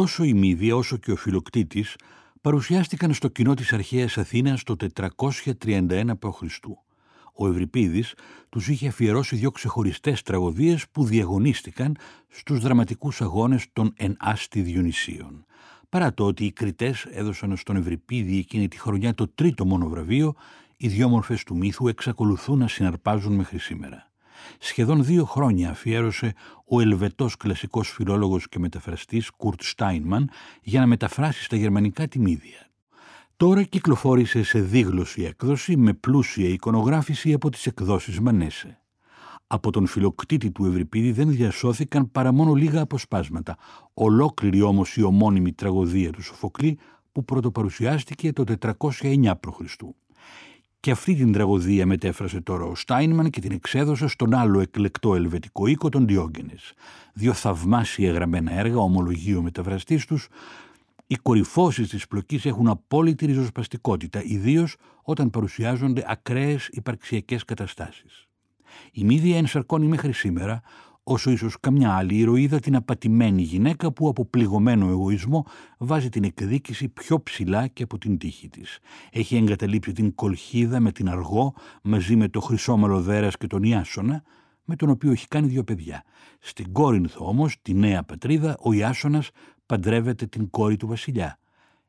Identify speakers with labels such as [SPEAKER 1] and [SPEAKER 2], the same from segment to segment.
[SPEAKER 1] Τόσο η Μύδια όσο και ο Φιλοκτήτης παρουσιάστηκαν στο κοινό της αρχαίας Αθήνας το 431 π.Χ. Ο Ευρυπίδης τους είχε αφιερώσει δύο ξεχωριστές τραγωδίες που διαγωνίστηκαν στους δραματικούς αγώνες των Ενάστη Διονυσίων. Παρά το ότι οι κριτές έδωσαν στον Ευρυπίδη εκείνη τη χρονιά το τρίτο μόνο βραβείο, οι δυόμορφες του μύθου εξακολουθούν να συναρπάζουν μέχρι σήμερα. Σχεδόν δύο χρόνια αφιέρωσε ο Ελβετός κλασικός φιλόλογος και μεταφραστής Κουρτ Στάινμαν για να μεταφράσει στα γερμανικά τη Μύδια. Τώρα κυκλοφόρησε σε δίγλωση έκδοση με πλούσια εικονογράφηση από τις εκδόσεις Μανέσε. Από τον φιλοκτήτη του Ευρυπίδη δεν διασώθηκαν παρά μόνο λίγα αποσπάσματα, ολόκληρη όμως η ομώνυμη τραγωδία του Σοφοκλή που πρωτοπαρουσιάστηκε το 409 π.Χ. Και αυτή την τραγωδία μετέφρασε τώρα ο Στάινμαν και την εξέδωσε στον άλλο εκλεκτό ελβετικό οίκο, τον Διόγγενες. Δύο θαυμάσια γραμμένα έργα, ομολογεί ο μεταφραστής τους, οι κορυφώσεις της πλοκής έχουν απόλυτη ριζοσπαστικότητα, ιδίως όταν παρουσιάζονται ακραίες υπαρξιακές καταστάσεις. Η Μύδια ενσαρκώνει μέχρι σήμερα όσο ίσως καμιά άλλη ηρωίδα την απατημένη γυναίκα που από πληγωμένο εγωισμό βάζει την εκδίκηση πιο ψηλά και από την τύχη της. Έχει εγκαταλείψει την κολχίδα με την αργό μαζί με το χρυσόμαλο δέρας και τον Ιάσονα με τον οποίο έχει κάνει δύο παιδιά. Στην Κόρινθο όμως, τη νέα πατρίδα, ο Ιάσονας παντρεύεται την κόρη του βασιλιά.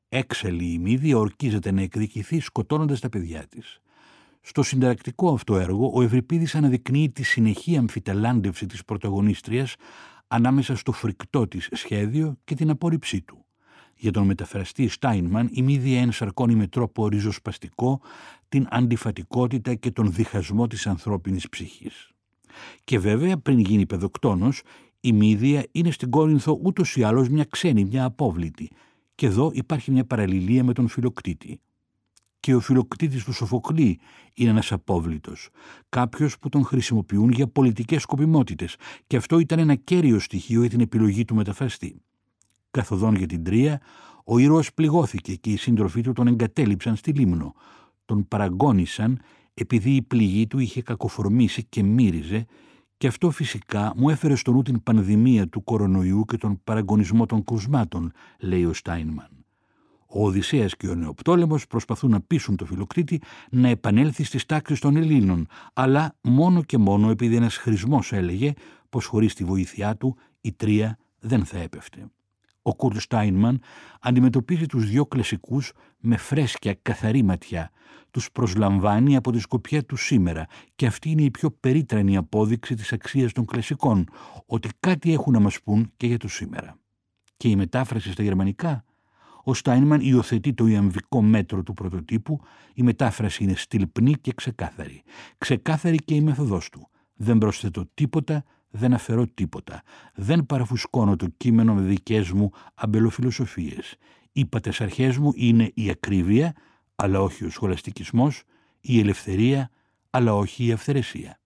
[SPEAKER 1] Έξαλλη η Μύδια ορκίζεται να εκδικηθεί σκοτώνοντας τα παιδιά της. Στο συνταρακτικό αυτό έργο, ο Ευρυπίδης αναδεικνύει τη συνεχή αμφιταλάντευση της πρωταγωνίστριας ανάμεσα στο φρικτό της σχέδιο και την απόρριψή του. Για τον μεταφραστή Στάινμαν, η μύδια ενσαρκώνει με τρόπο ριζοσπαστικό την αντιφατικότητα και τον διχασμό της ανθρώπινης ψυχής. Και βέβαια, πριν γίνει παιδοκτόνος, η μύδια είναι στην Κόρινθο ούτως ή άλλως μια ξένη, μια απόβλητη. Και εδώ υπάρχει μια παραλληλία με τον φιλοκτήτη και ο φιλοκτήτης του Σοφοκλή είναι ένας απόβλητος, κάποιος που τον χρησιμοποιούν για πολιτικές σκοπιμότητες και αυτό ήταν ένα κέριο στοιχείο για την επιλογή του μεταφραστή. Καθοδόν για την Τρία, ο ήρωας πληγώθηκε και οι σύντροφοί του τον εγκατέλειψαν στη Λίμνο. Τον παραγώνησαν επειδή η πληγή του είχε κακοφορμήσει και μύριζε και αυτό φυσικά μου έφερε στο νου την πανδημία του κορονοϊού και τον παραγωνισμό των κρουσμάτων, λέει ο Στάινμαν. Ο Οδυσσέας και ο Νεοπτόλεμος προσπαθούν να πείσουν το Φιλοκτήτη να επανέλθει στις τάξεις των Ελλήνων, αλλά μόνο και μόνο επειδή ένας χρησμός έλεγε πως χωρίς τη βοήθειά του η Τρία δεν θα έπεφτε. Ο Κουρτ Στάινμαν αντιμετωπίζει τους δυο κλασικούς με φρέσκια καθαρή ματιά. Τους προσλαμβάνει από τη σκοπιά του σήμερα και αυτή είναι η πιο περίτρανη απόδειξη της αξίας των κλασικών, ότι κάτι έχουν να μας πούν και για το σήμερα. Και η μετάφραση στα γερμανικά ο Στάινμαν υιοθετεί το ιαμβικό μέτρο του πρωτοτύπου, η μετάφραση είναι στυλπνή και ξεκάθαρη. Ξεκάθαρη και η μέθοδός του. Δεν προσθέτω τίποτα, δεν αφαιρώ τίποτα. Δεν παραφουσκώνω το κείμενο με δικές μου αμπελοφιλοσοφίες. Οι πατεσαρχές μου είναι η ακρίβεια, αλλά όχι ο σχολαστικισμός, η ελευθερία, αλλά όχι η αυθαιρεσία.